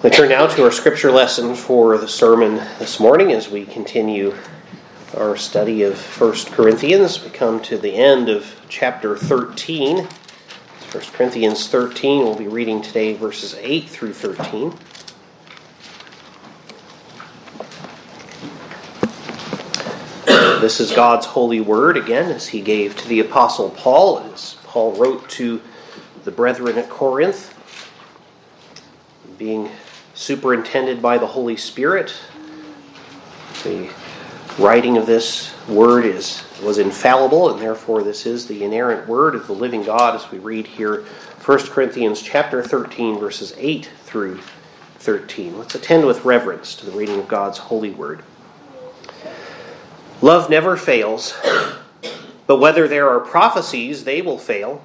We turn now to our scripture lesson for the sermon this morning as we continue our study of 1 Corinthians. We come to the end of chapter 13. 1 Corinthians 13, we'll be reading today verses 8 through 13. This is God's holy word again, as he gave to the Apostle Paul, as Paul wrote to the brethren at Corinth, being superintended by the Holy Spirit. The writing of this word is was infallible, and therefore this is the inerrant word of the living God, as we read here, 1 Corinthians chapter 13, verses 8 through 13. Let's attend with reverence to the reading of God's holy word. Love never fails, but whether there are prophecies, they will fail.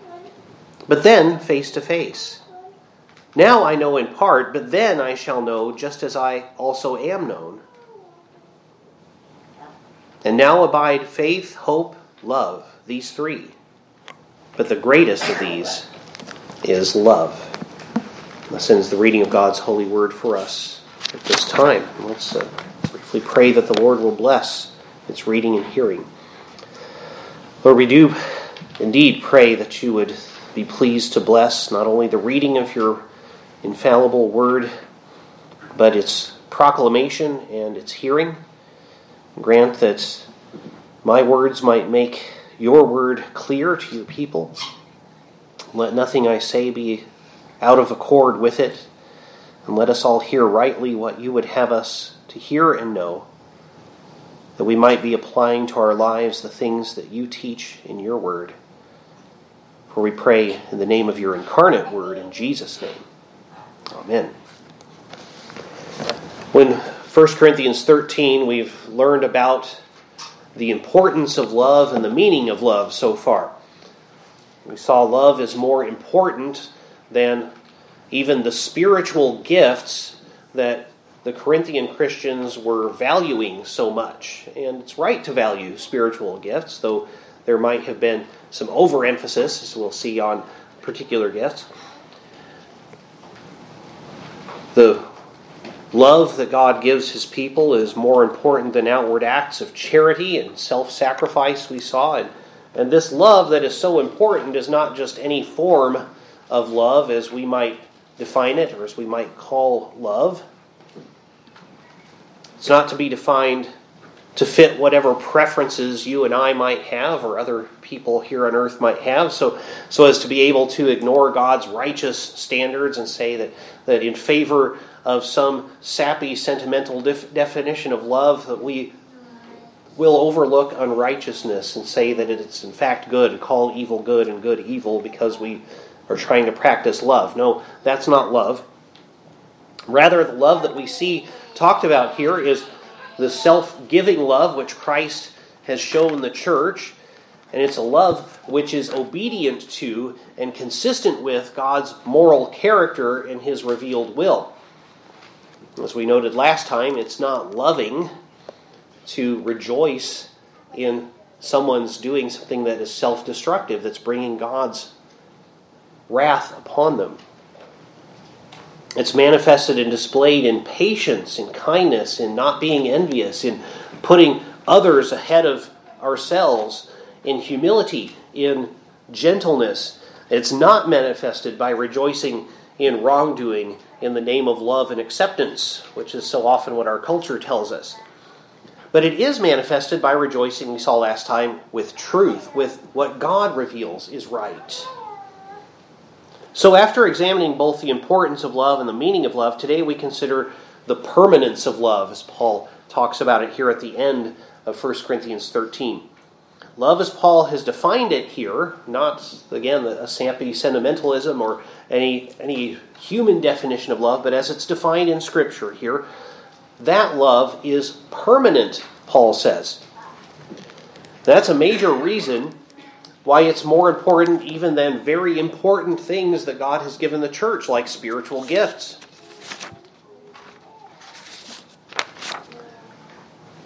but then face to face. Now I know in part, but then I shall know just as I also am known. And now abide faith, hope, love, these three. But the greatest of these is love. This ends the reading of God's holy word for us at this time. Let's uh, briefly pray that the Lord will bless its reading and hearing. Lord, we do indeed pray that you would be pleased to bless not only the reading of your infallible word, but its proclamation and its hearing. Grant that my words might make your word clear to your people. Let nothing I say be out of accord with it, and let us all hear rightly what you would have us to hear and know, that we might be applying to our lives the things that you teach in your word. For we pray in the name of your incarnate word, in Jesus' name. Amen. When 1 Corinthians 13, we've learned about the importance of love and the meaning of love so far. We saw love is more important than even the spiritual gifts that the Corinthian Christians were valuing so much. And it's right to value spiritual gifts, though there might have been some overemphasis, as we'll see on particular gifts. The love that God gives his people is more important than outward acts of charity and self sacrifice, we saw. And, and this love that is so important is not just any form of love as we might define it or as we might call love. It's not to be defined to fit whatever preferences you and I might have or other people here on earth might have so so as to be able to ignore God's righteous standards and say that that in favor of some sappy sentimental def- definition of love that we will overlook unrighteousness and say that it's in fact good and call evil good and good evil because we are trying to practice love. No that's not love. Rather the love that we see talked about here is the self giving love which Christ has shown the church. And it's a love which is obedient to and consistent with God's moral character and his revealed will. As we noted last time, it's not loving to rejoice in someone's doing something that is self destructive, that's bringing God's wrath upon them. It's manifested and displayed in patience, in kindness, in not being envious, in putting others ahead of ourselves, in humility, in gentleness. It's not manifested by rejoicing in wrongdoing in the name of love and acceptance, which is so often what our culture tells us. But it is manifested by rejoicing, we saw last time, with truth, with what God reveals is right. So, after examining both the importance of love and the meaning of love, today we consider the permanence of love, as Paul talks about it here at the end of 1 Corinthians 13. love as Paul has defined it here, not again a sappy sentimentalism or any any human definition of love, but as it's defined in Scripture here, that love is permanent. Paul says. That's a major reason why it's more important even than very important things that God has given the church, like spiritual gifts.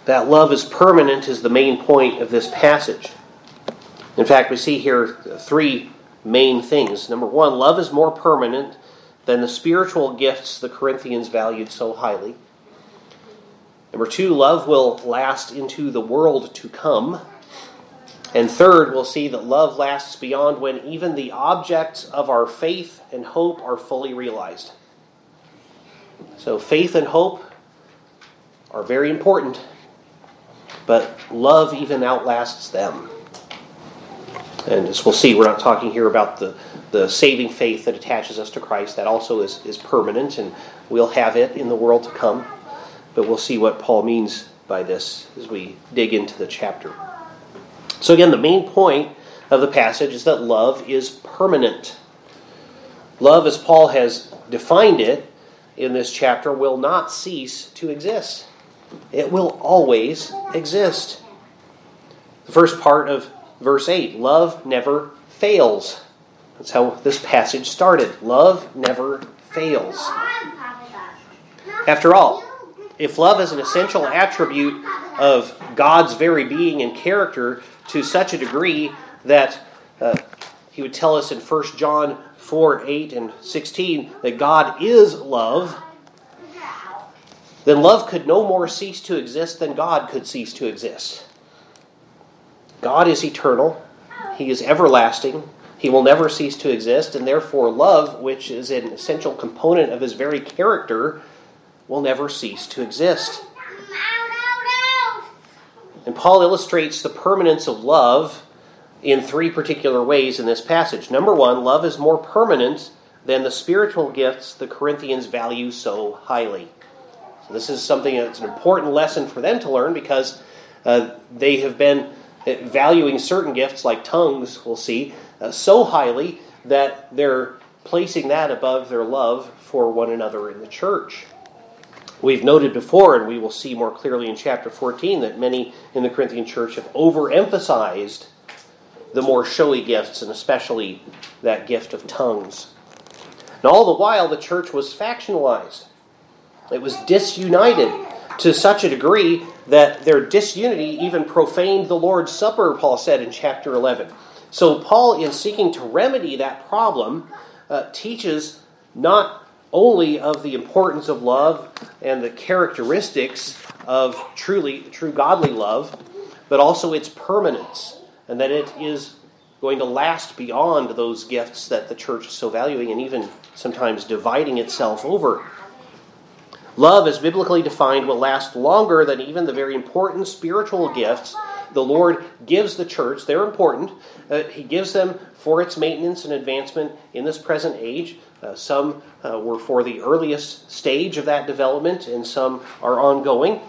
That love is permanent is the main point of this passage. In fact, we see here three main things. Number one, love is more permanent than the spiritual gifts the Corinthians valued so highly. Number two, love will last into the world to come. And third, we'll see that love lasts beyond when even the objects of our faith and hope are fully realized. So, faith and hope are very important but love even outlasts them. And as we'll see, we're not talking here about the, the saving faith that attaches us to Christ. That also is, is permanent, and we'll have it in the world to come. But we'll see what Paul means by this as we dig into the chapter. So, again, the main point of the passage is that love is permanent. Love, as Paul has defined it in this chapter, will not cease to exist. It will always exist. The first part of verse 8 love never fails. That's how this passage started. Love never fails. After all, if love is an essential attribute of God's very being and character to such a degree that uh, he would tell us in 1 John 4 8 and 16 that God is love, then love could no more cease to exist than God could cease to exist. God is eternal, He is everlasting, He will never cease to exist, and therefore love, which is an essential component of His very character, will never cease to exist. And Paul illustrates the permanence of love in three particular ways in this passage. Number one, love is more permanent than the spiritual gifts the Corinthians value so highly. So this is something that's an important lesson for them to learn because uh, they have been valuing certain gifts like tongues, we'll see, uh, so highly that they're placing that above their love for one another in the church. We've noted before, and we will see more clearly in chapter 14, that many in the Corinthian church have overemphasized the more showy gifts, and especially that gift of tongues. And all the while, the church was factionalized. It was disunited to such a degree that their disunity even profaned the Lord's Supper, Paul said in chapter 11. So, Paul, in seeking to remedy that problem, uh, teaches not only of the importance of love and the characteristics of truly true godly love, but also its permanence, and that it is going to last beyond those gifts that the church is so valuing and even sometimes dividing itself over. Love, as biblically defined, will last longer than even the very important spiritual gifts the Lord gives the church. They're important. Uh, he gives them for its maintenance and advancement in this present age. Uh, some uh, were for the earliest stage of that development, and some are ongoing.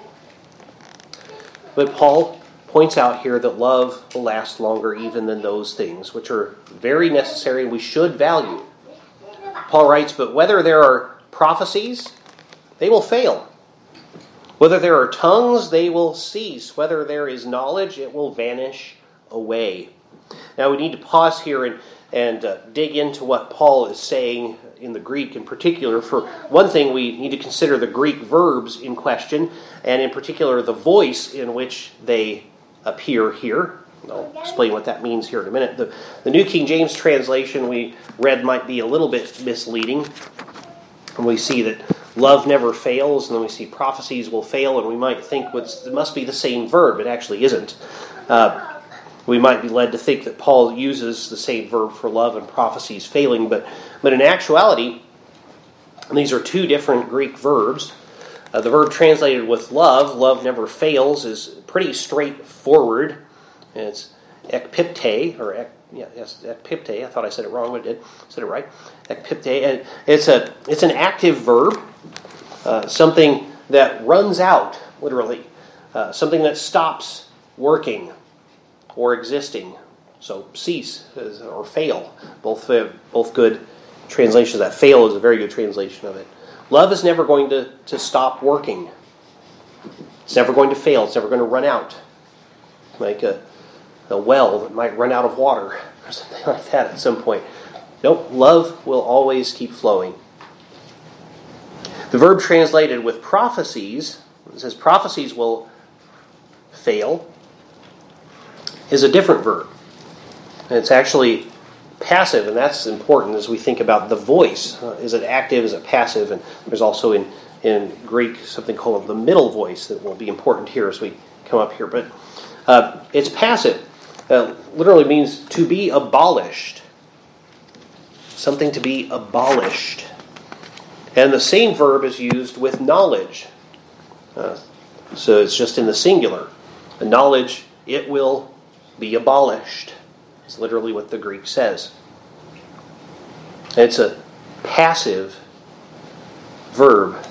But Paul points out here that love will last longer even than those things, which are very necessary and we should value. Paul writes, But whether there are prophecies, they will fail. Whether there are tongues, they will cease. Whether there is knowledge, it will vanish away. Now we need to pause here and, and uh, dig into what Paul is saying in the Greek in particular. For one thing, we need to consider the Greek verbs in question, and in particular the voice in which they appear here. I'll explain what that means here in a minute. The, the New King James translation we read might be a little bit misleading. And we see that love never fails, and then we see prophecies will fail, and we might think it must be the same verb. It actually isn't. Uh, we might be led to think that Paul uses the same verb for love and prophecies failing, but, but in actuality, these are two different Greek verbs. Uh, the verb translated with love, love never fails, is pretty straightforward. It's ekpipte, or ek, yeah, yes, ekpipte. I thought I said it wrong, but I did. I said it right. Ekpipte. It's, a, it's an active verb. Uh, something that runs out, literally, uh, something that stops working. or existing. So cease or fail, both uh, both good translations. That fail is a very good translation of it. Love is never going to, to stop working. It's never going to fail. It's never going to run out. Like a, a well that might run out of water or something like that at some point. Nope, love will always keep flowing. The verb translated with prophecies, it says prophecies will fail, is a different verb. And it's actually passive, and that's important as we think about the voice. Uh, is it active? Is it passive? And there's also in, in Greek something called the middle voice that will be important here as we come up here. But uh, it's passive. Uh, literally means to be abolished. Something to be abolished. And the same verb is used with knowledge. Uh, so it's just in the singular. The knowledge, it will be abolished. It's literally what the Greek says. It's a passive verb.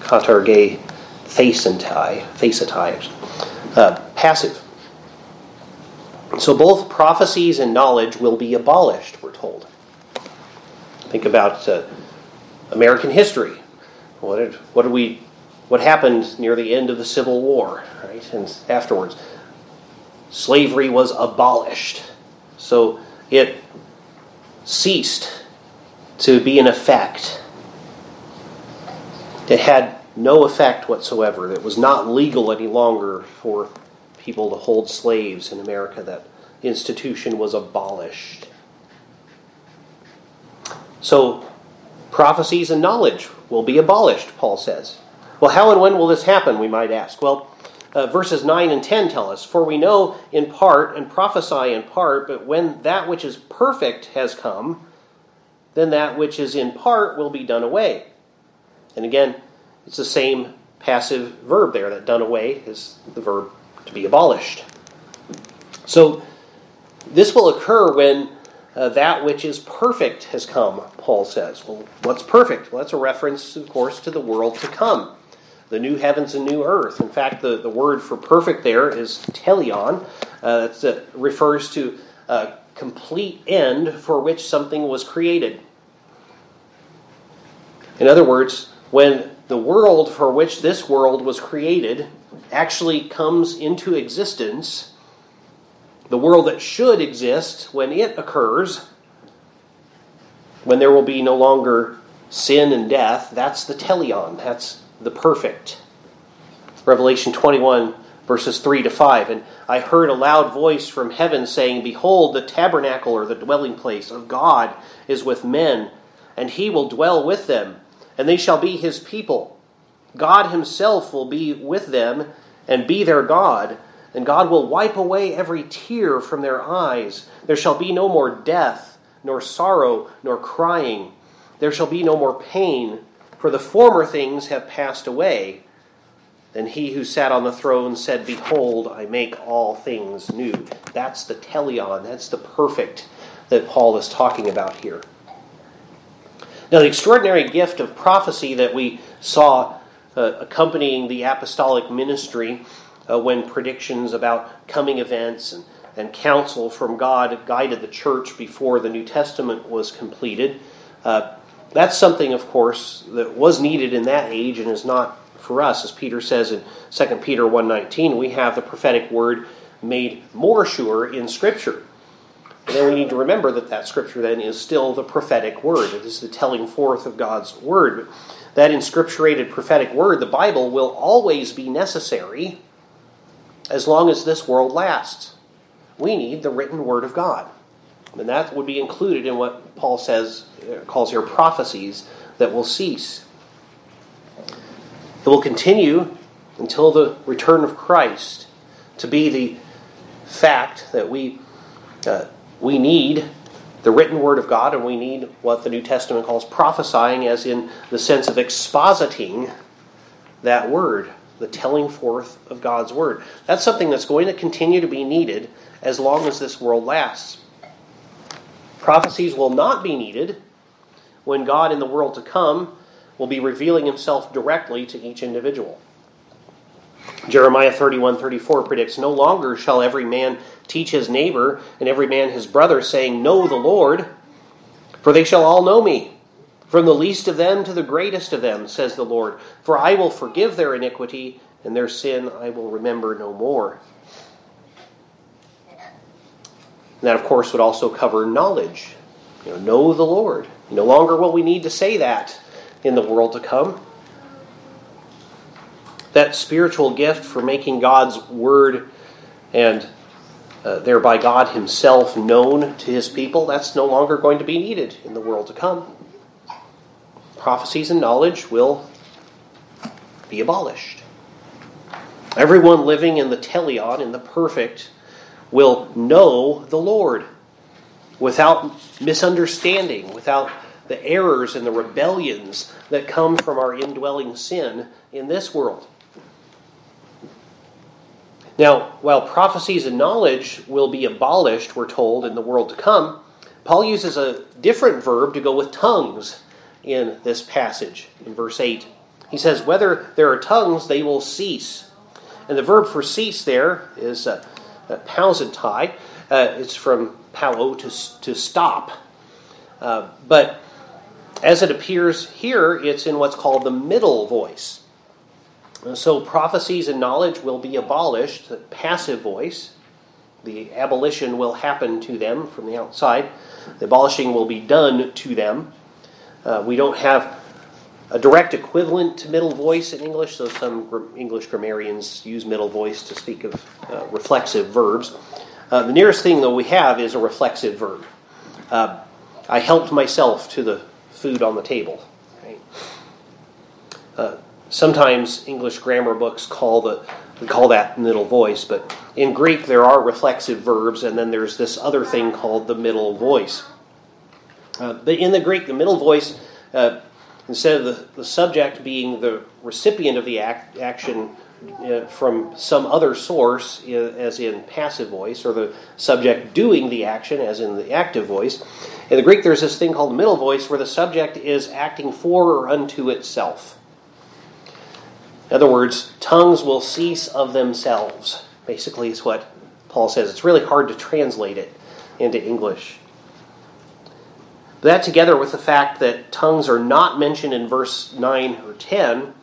Katarge thesentai, thesetai, uh, passive. So both prophecies and knowledge will be abolished, we're told. Think about uh, American history. What did, what did we what happened near the end of the Civil War, right? And afterwards slavery was abolished. So it ceased to be in effect. It had no effect whatsoever. It was not legal any longer for people to hold slaves in America. That institution was abolished. So prophecies and knowledge will be abolished, Paul says. Well, how and when will this happen, we might ask? Well, uh, verses 9 and 10 tell us For we know in part and prophesy in part, but when that which is perfect has come, then that which is in part will be done away. And again, it's the same passive verb there that done away is the verb to be abolished. So this will occur when uh, that which is perfect has come, Paul says. Well, what's perfect? Well, that's a reference, of course, to the world to come the new heavens and new earth. In fact, the, the word for perfect there is teleon. Uh, that refers to a complete end for which something was created. In other words, when the world for which this world was created actually comes into existence, the world that should exist when it occurs, when there will be no longer sin and death, that's the teleon. That's the perfect. Revelation 21, verses 3 to 5. And I heard a loud voice from heaven saying, Behold, the tabernacle or the dwelling place of God is with men, and he will dwell with them, and they shall be his people. God himself will be with them and be their God, and God will wipe away every tear from their eyes. There shall be no more death, nor sorrow, nor crying. There shall be no more pain for the former things have passed away. Then he who sat on the throne said, Behold, I make all things new. That's the teleon, that's the perfect that Paul is talking about here. Now, the extraordinary gift of prophecy that we saw uh, accompanying the apostolic ministry uh, when predictions about coming events and, and counsel from God guided the church before the New Testament was completed. Uh, that's something, of course, that was needed in that age and is not for us. As Peter says in 2 Peter 1.19, we have the prophetic word made more sure in Scripture. And then we need to remember that that Scripture then is still the prophetic word. It is the telling forth of God's word. That inscripturated prophetic word, the Bible, will always be necessary as long as this world lasts. We need the written word of God. And that would be included in what Paul says, uh, calls here prophecies that will cease. It will continue until the return of Christ to be the fact that we, uh, we need the written word of God and we need what the New Testament calls prophesying, as in the sense of expositing that word, the telling forth of God's word. That's something that's going to continue to be needed as long as this world lasts. Prophecies will not be needed when God in the world to come will be revealing himself directly to each individual. Jeremiah 31 34 predicts, No longer shall every man teach his neighbor and every man his brother, saying, Know the Lord, for they shall all know me. From the least of them to the greatest of them, says the Lord. For I will forgive their iniquity, and their sin I will remember no more. And that, of course, would also cover knowledge. You know, know the Lord. No longer will we need to say that in the world to come. That spiritual gift for making God's word and uh, thereby God Himself known to His people, that's no longer going to be needed in the world to come. Prophecies and knowledge will be abolished. Everyone living in the teleon, in the perfect, will know the Lord without misunderstanding, without the errors and the rebellions that come from our indwelling sin in this world. Now, while prophecies and knowledge will be abolished, we're told, in the world to come, Paul uses a different verb to go with tongues in this passage in verse 8. He says, Whether there are tongues, they will cease. And the verb for cease there is uh, uh, pausentai. Uh, it's from pao to, to stop. Uh, but as it appears here, it's in what's called the middle voice. So prophecies and knowledge will be abolished, the passive voice. The abolition will happen to them from the outside. The abolishing will be done to them. Uh, we don't have a direct equivalent to middle voice in English, though some English grammarians use middle voice to speak of uh, reflexive verbs. Uh, the nearest thing, though, we have is a reflexive verb. Uh, I helped myself to the food on the table. Right? Uh, sometimes English grammar books call the we call that middle voice, but in Greek there are reflexive verbs, and then there's this other thing called the middle voice. Uh, but in the Greek, the middle voice, uh, instead of the, the subject being the recipient of the act, action uh, from some other source, uh, as in passive voice, or the subject doing the action, as in the active voice, in the Greek there's this thing called the middle voice where the subject is acting for or unto itself. In other words, tongues will cease of themselves. Basically, is what Paul says. It's really hard to translate it into English. That, together with the fact that tongues are not mentioned in verse 9 or 10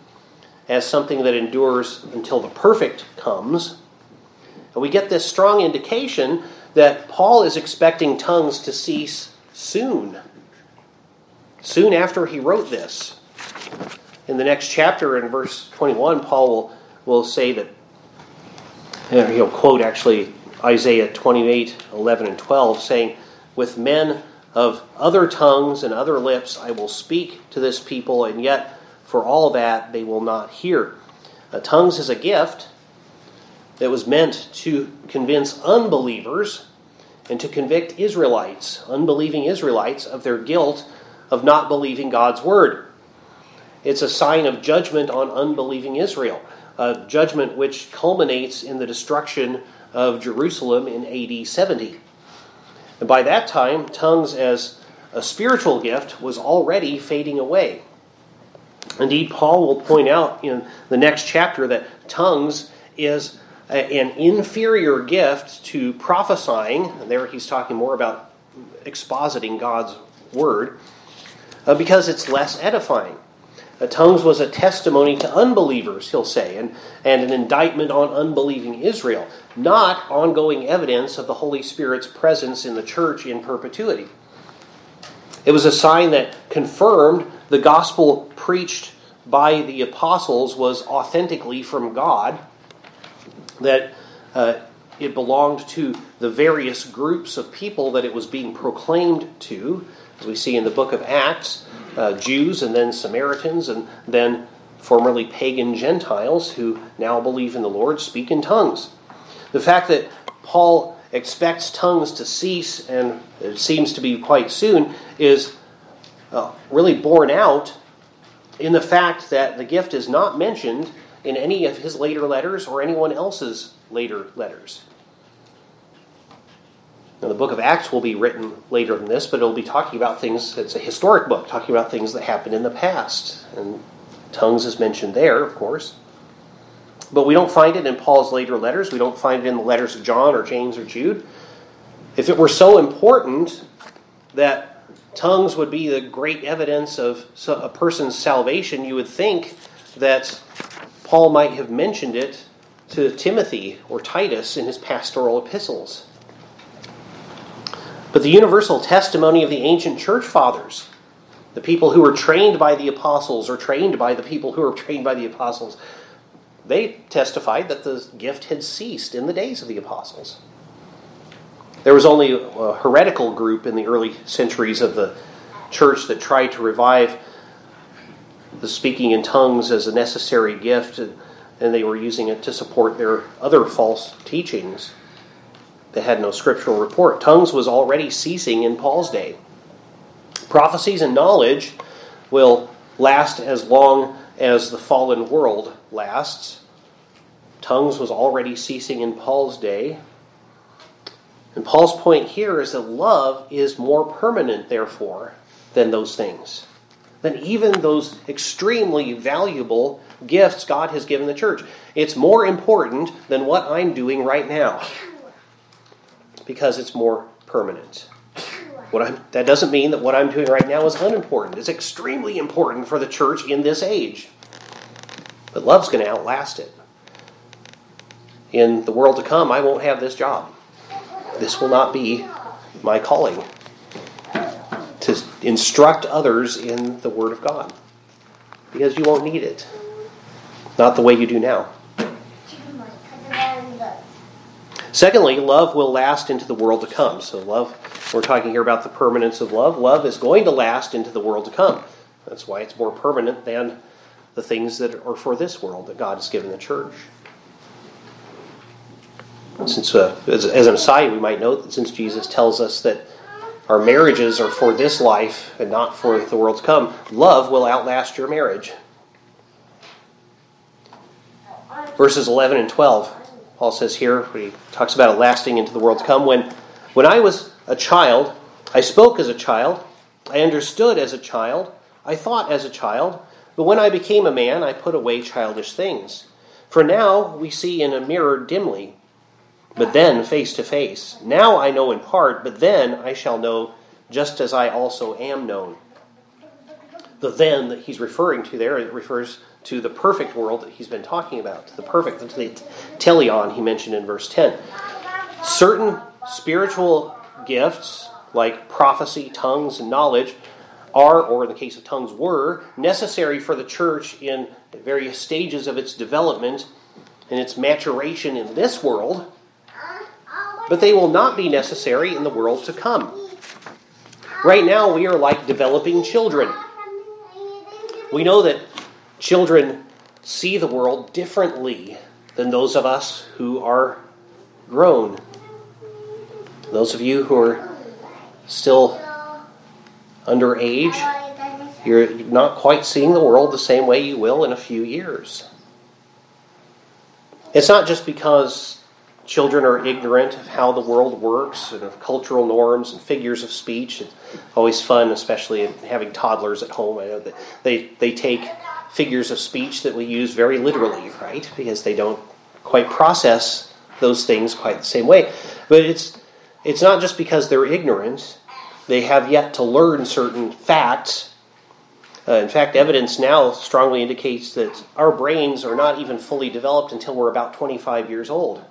as something that endures until the perfect comes, and we get this strong indication that Paul is expecting tongues to cease soon. Soon after he wrote this in the next chapter, in verse 21, Paul will, will say that, he'll quote actually Isaiah 28 11 and 12, saying, With men of other tongues and other lips I will speak to this people, and yet for all that they will not hear. Uh, tongues is a gift that was meant to convince unbelievers and to convict Israelites, unbelieving Israelites, of their guilt of not believing God's word. It's a sign of judgment on unbelieving Israel, a judgment which culminates in the destruction of Jerusalem in AD 70. And by that time, tongues as a spiritual gift was already fading away. Indeed, Paul will point out in the next chapter that tongues is an inferior gift to prophesying. And there he's talking more about expositing God's word uh, because it's less edifying. Uh, tongues was a testimony to unbelievers, he'll say, and, and an indictment on unbelieving Israel, not ongoing evidence of the Holy Spirit's presence in the church in perpetuity. It was a sign that confirmed the gospel preached by the apostles was authentically from God, that uh, it belonged to the various groups of people that it was being proclaimed to, we see in the book of Acts uh, Jews and then Samaritans and then formerly pagan Gentiles who now believe in the Lord speak in tongues. The fact that Paul expects tongues to cease, and it seems to be quite soon, is uh, really borne out in the fact that the gift is not mentioned in any of his later letters or anyone else's later letters. Now, the book of Acts will be written later than this, but it'll be talking about things, it's a historic book, talking about things that happened in the past. And tongues is mentioned there, of course. But we don't find it in Paul's later letters. We don't find it in the letters of John or James or Jude. If it were so important that tongues would be the great evidence of a person's salvation, you would think that Paul might have mentioned it to Timothy or Titus in his pastoral epistles. But the universal testimony of the ancient church fathers, the people who were trained by the apostles or trained by the people who were trained by the apostles, they testified that the gift had ceased in the days of the apostles. There was only a heretical group in the early centuries of the church that tried to revive the speaking in tongues as a necessary gift, and they were using it to support their other false teachings. They had no scriptural report. Tongues was already ceasing in Paul's day. Prophecies and knowledge will last as long as the fallen world lasts. Tongues was already ceasing in Paul's day. And Paul's point here is that love is more permanent, therefore, than those things. Than even those extremely valuable gifts God has given the church. It's more important than what I'm doing right now because it's more permanent. That doesn't mean that what I'm doing right now is unimportant. It's extremely important for the church in this age. But love's going to outlast it. In the world to come, I won't have this job. This will not be my calling to instruct others in the Word of God because you won't need it. Not the way you do now. Secondly, love will last into the world to come. So, love, we're talking here about the permanence of love. Love is going to last into the world to come. That's why it's more permanent than the things that are for this world that God has given the church. Since, uh, as, as an aside, we might note that since Jesus tells us that our marriages are for this life and not for the world to come, love will outlast your marriage. Verses 11 and 12, Paul says here, he talks about it lasting into the world to come. When, when I was a child, I spoke as a child, I understood as a child, I thought as a child, but when I became a man, I put away childish things. For now we see in a mirror dimly but then face to face. Now I know in part, but then I shall know just as I also am known. The then that he's referring to there, refers to the perfect world that he's been talking about, to the perfect, the teleon he mentioned in verse 10. Certain spiritual gifts, like prophecy, tongues, and knowledge, are, or in the case of tongues, were necessary for the church in various stages of its development and its maturation in this world but they will not be necessary in the world to come. Right now, we are like developing children. We know that children see the world differently than those of us who are grown. Those of you who are still underage, you're not quite seeing the world the same way you will in a few years. It's not just because children are ignorant of how the world works and of cultural norms and figures of speech. It's always fun, especially having toddlers at home. I know that they, they take figures of speech that we use very literally, right? Because they don't quite process those things quite the same way. But it's it's not just because they're ignorant; they have yet to learn certain facts. Uh, in fact, evidence now strongly indicates that our brains are not even fully developed until we're about 25 years old.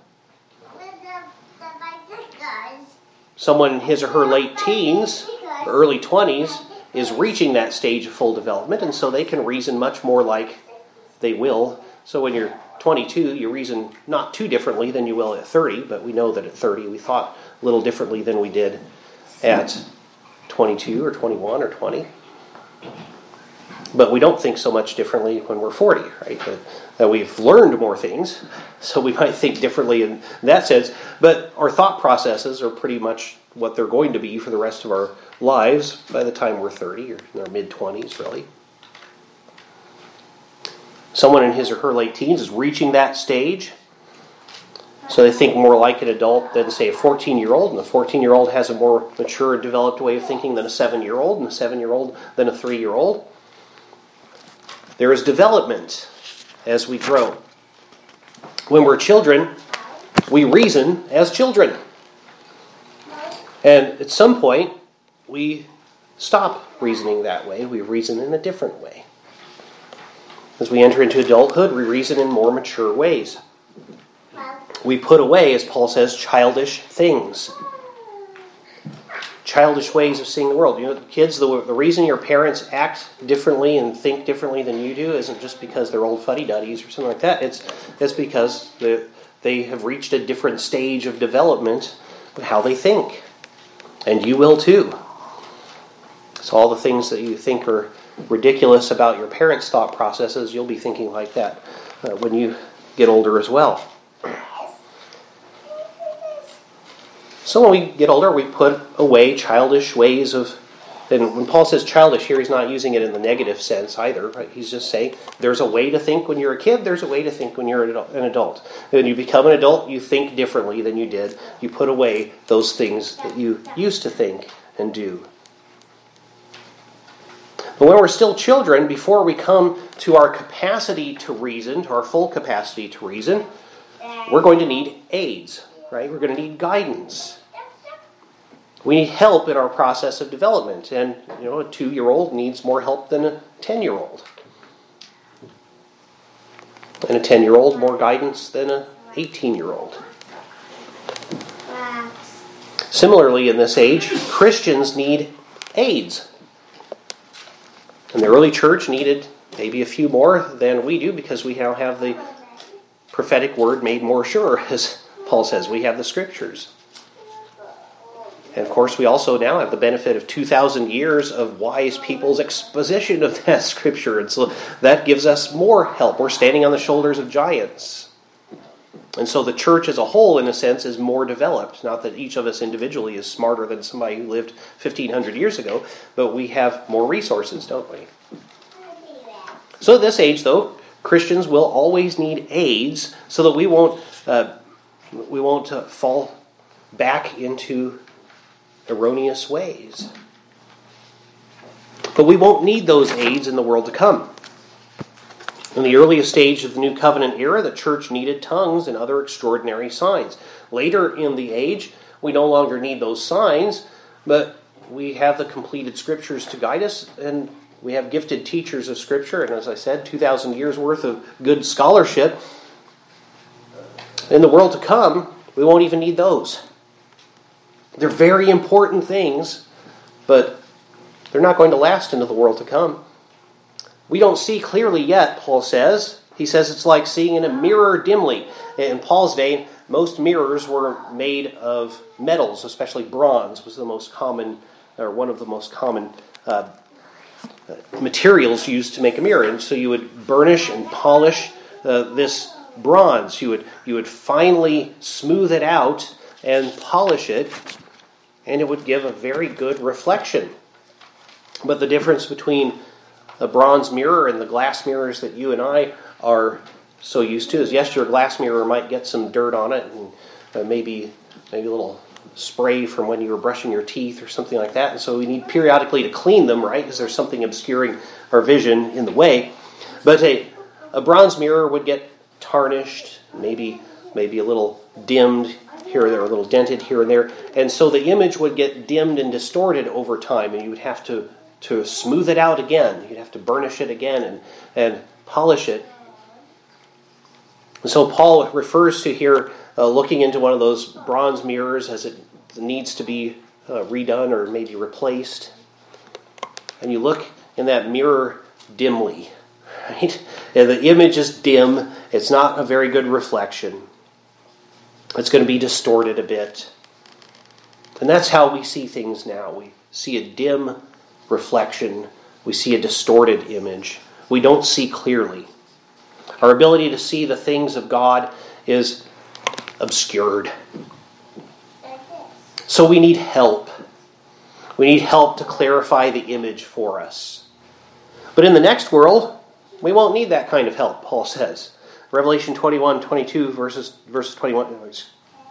someone in his or her late teens, early 20s, is reaching that stage of full development, and so they can reason much more like they will. So when you're 22, you reason not too differently than you will at 30, but we know that at 30 we thought a little differently than we did at 22 or 21 or 20. But we don't think so much differently when we're 40, right? That, that we've learned more things, so we might think differently in that sense. But our thought processes are pretty much what they're going to be for the rest of our lives by the time we're 30 or in our mid 20s, really. Someone in his or her late teens is reaching that stage. So they think more like an adult than, say, a 14 year old, and the 14 year old has a more mature developed way of thinking than a 7 year old, and a 7 year old than a 3 year old. There is development as we grow. When we're children, we reason as children. And at some point, we stop reasoning that way. We reason in a different way. As we enter into adulthood, we reason in more mature ways. We put away, as Paul says, childish things. Childish ways of seeing the world. You know, kids, the, the reason your parents act differently and think differently than you do isn't just because they're old fuddy duddies or something like that. It's, it's because they, they have reached a different stage of development how they think. And you will too. All the things that you think are ridiculous about your parents' thought processes, you'll be thinking like that uh, when you get older as well. So, when we get older, we put away childish ways of. And when Paul says childish here, he's not using it in the negative sense either. Right? He's just saying there's a way to think when you're a kid, there's a way to think when you're an adult. When you become an adult, you think differently than you did. You put away those things that you used to think and do. But when we're still children, before we come to our capacity to reason, to our full capacity to reason, we're going to need aids, right? We're going to need guidance. We need help in our process of development. And, you know, a two year old needs more help than a 10 year old. And a 10 year old more guidance than an 18 year old. Similarly, in this age, Christians need aids. And the early church needed maybe a few more than we do because we now have the prophetic word made more sure, as Paul says. We have the scriptures. And of course, we also now have the benefit of 2,000 years of wise people's exposition of that scripture. And so that gives us more help. We're standing on the shoulders of giants. And so the church as a whole, in a sense, is more developed. Not that each of us individually is smarter than somebody who lived 1,500 years ago, but we have more resources, don't we? So this age, though, Christians will always need aids so that we won't, uh, we won't uh, fall back into erroneous ways. But we won't need those aids in the world to come. In the earliest stage of the New Covenant era, the church needed tongues and other extraordinary signs. Later in the age, we no longer need those signs, but we have the completed scriptures to guide us, and we have gifted teachers of scripture, and as I said, 2,000 years worth of good scholarship. In the world to come, we won't even need those. They're very important things, but they're not going to last into the world to come. We don't see clearly yet, Paul says. He says it's like seeing in a mirror dimly. In Paul's day, most mirrors were made of metals, especially bronze was the most common, or one of the most common uh, materials used to make a mirror. And so you would burnish and polish uh, this bronze. You would you would finely smooth it out and polish it, and it would give a very good reflection. But the difference between a bronze mirror and the glass mirrors that you and I are so used to is yes, your glass mirror might get some dirt on it and uh, maybe maybe a little spray from when you were brushing your teeth or something like that. And so we need periodically to clean them, right? Because there's something obscuring our vision in the way. But a, a bronze mirror would get tarnished, maybe maybe a little dimmed here or there, a little dented here and there. And so the image would get dimmed and distorted over time, and you would have to to smooth it out again. You'd have to burnish it again and, and polish it. So Paul refers to here uh, looking into one of those bronze mirrors as it needs to be uh, redone or maybe replaced. And you look in that mirror dimly, right? And the image is dim, it's not a very good reflection. It's going to be distorted a bit. And that's how we see things now. We see a dim reflection, we see a distorted image. We don't see clearly. Our ability to see the things of God is obscured. So we need help. We need help to clarify the image for us. But in the next world, we won't need that kind of help, Paul says. Revelation 21, 22, verses, verses 21,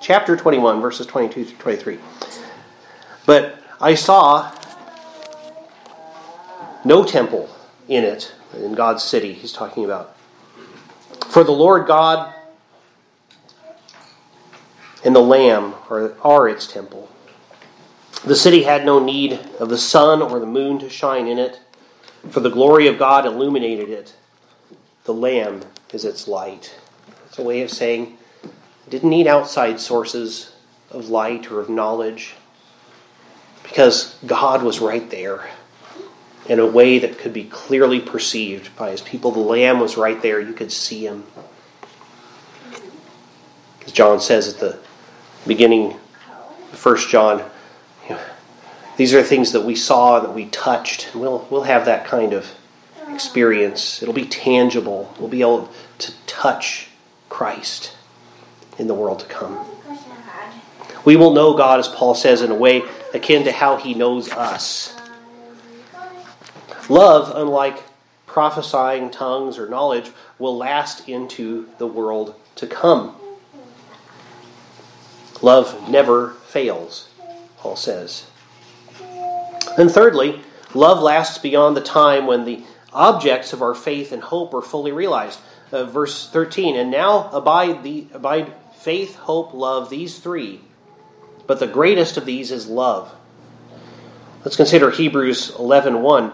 chapter 21, verses 22 through 23. But I saw no temple in it, in God's city, he's talking about. For the Lord God and the Lamb are, are its temple. The city had no need of the sun or the moon to shine in it, for the glory of God illuminated it. The Lamb is its light. It's a way of saying didn't need outside sources of light or of knowledge because God was right there in a way that could be clearly perceived by his people. The Lamb was right there. You could see him. As John says at the beginning, First John, these are things that we saw, that we touched. We'll, we'll have that kind of experience. It'll be tangible. We'll be able to touch Christ in the world to come. We will know God, as Paul says, in a way akin to how he knows us. Love, unlike prophesying tongues or knowledge, will last into the world to come. Love never fails, Paul says. And thirdly, love lasts beyond the time when the objects of our faith and hope are fully realized. Uh, verse 13, and now abide the abide faith, hope, love, these three. But the greatest of these is love. Let's consider Hebrews 11:1.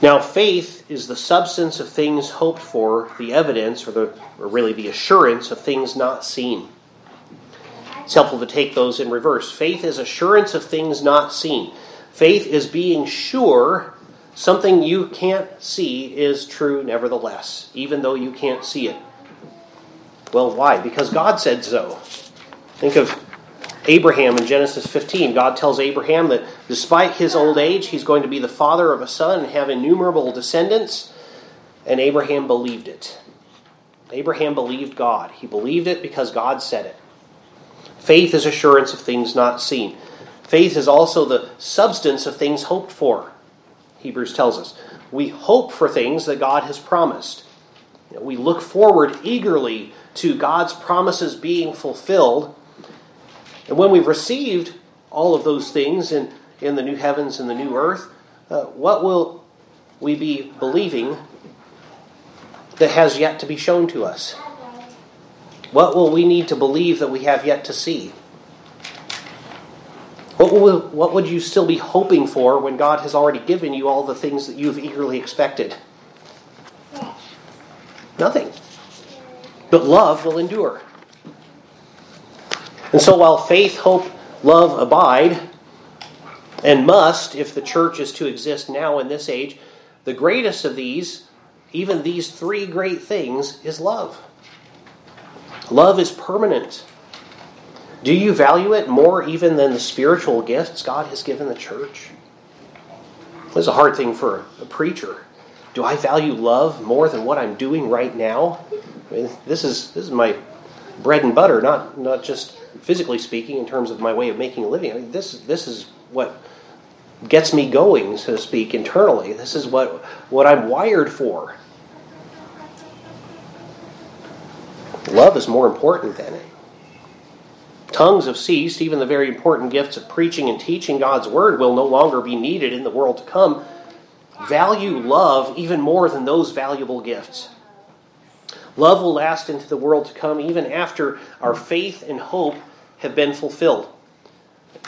1. Now faith is the substance of things hoped for, the evidence or the or really the assurance of things not seen. It's helpful to take those in reverse. Faith is assurance of things not seen. Faith is being sure something you can't see is true nevertheless, even though you can't see it. Well, why? Because God said so. Think of Abraham in Genesis 15. God tells Abraham that despite his old age, he's going to be the father of a son and have innumerable descendants. And Abraham believed it. Abraham believed God. He believed it because God said it. Faith is assurance of things not seen. Faith is also the substance of things hoped for. Hebrews tells us. We hope for things that God has promised. We look forward eagerly to God's promises being fulfilled. And when we've received all of those things in, in the new heavens and the new earth, uh, what will we be believing that has yet to be shown to us? What will we need to believe that we have yet to see? What, will, what would you still be hoping for when God has already given you all the things that you've eagerly expected? Nothing. But love will endure. And so while faith, hope, love abide, and must, if the church is to exist now in this age, the greatest of these, even these three great things, is love. Love is permanent. Do you value it more even than the spiritual gifts God has given the church? This is a hard thing for a preacher. Do I value love more than what I'm doing right now? I mean, this is this is my bread and butter, not not just physically speaking in terms of my way of making a living. I mean, this this is what gets me going, so to speak, internally. This is what what I'm wired for. Love is more important than it. Tongues have ceased. Even the very important gifts of preaching and teaching God's word will no longer be needed in the world to come. Value love even more than those valuable gifts. Love will last into the world to come even after our faith and hope have been fulfilled.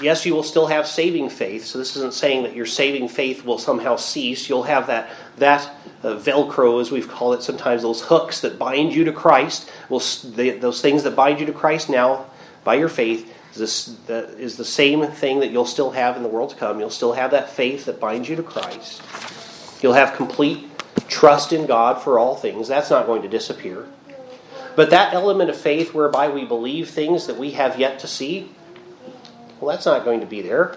Yes, you will still have saving faith. So this isn't saying that your saving faith will somehow cease. You'll have that that uh, Velcro, as we've called it sometimes, those hooks that bind you to Christ. Will those things that bind you to Christ now by your faith is, this, that is the same thing that you'll still have in the world to come. You'll still have that faith that binds you to Christ. You'll have complete trust in God for all things. That's not going to disappear. But that element of faith whereby we believe things that we have yet to see, well, that's not going to be there.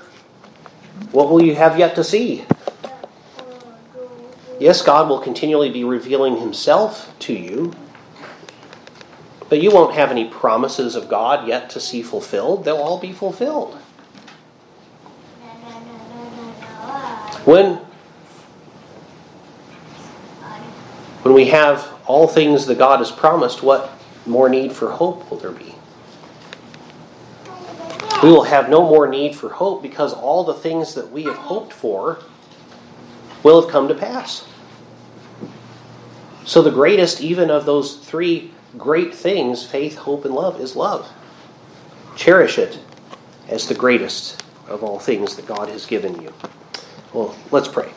What will you have yet to see? Yes, God will continually be revealing Himself to you, but you won't have any promises of God yet to see fulfilled. They'll all be fulfilled. When, when we have all things that God has promised, what more need for hope will there be? We will have no more need for hope because all the things that we have hoped for will have come to pass. So, the greatest, even of those three great things faith, hope, and love is love. Cherish it as the greatest of all things that God has given you. Well, let's pray.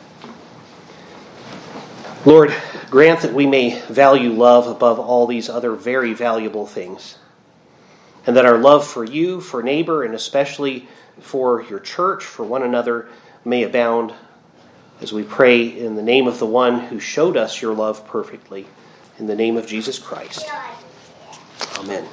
Lord, grant that we may value love above all these other very valuable things, and that our love for you, for neighbor, and especially for your church, for one another, may abound as we pray in the name of the one who showed us your love perfectly, in the name of Jesus Christ. Amen.